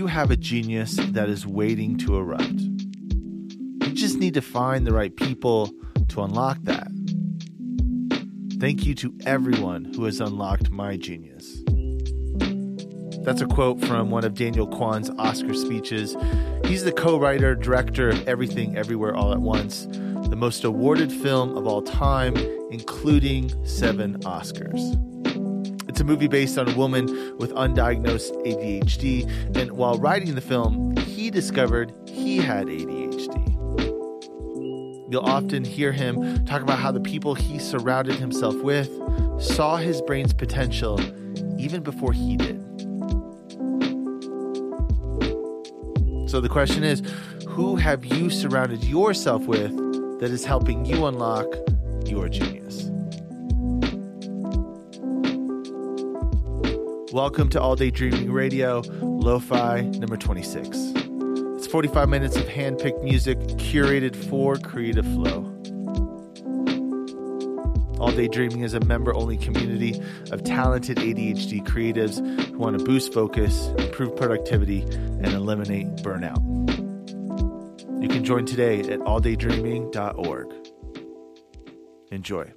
you have a genius that is waiting to erupt. You just need to find the right people to unlock that. Thank you to everyone who has unlocked my genius. That's a quote from one of Daniel Kwan's Oscar speeches. He's the co writer, director of Everything Everywhere All at Once, the most awarded film of all time, including seven Oscars. It's a movie based on a woman with undiagnosed ADHD, and while writing the film, he discovered he had ADHD. You'll often hear him talk about how the people he surrounded himself with saw his brain's potential even before he did. So the question is who have you surrounded yourself with that is helping you unlock your genius? Welcome to All Day Dreaming Radio, Lo-Fi number 26. It's 45 minutes of hand-picked music curated for creative flow. All Day Dreaming is a member-only community of talented ADHD creatives who want to boost focus, improve productivity, and eliminate burnout. You can join today at alldaydreaming.org. Enjoy.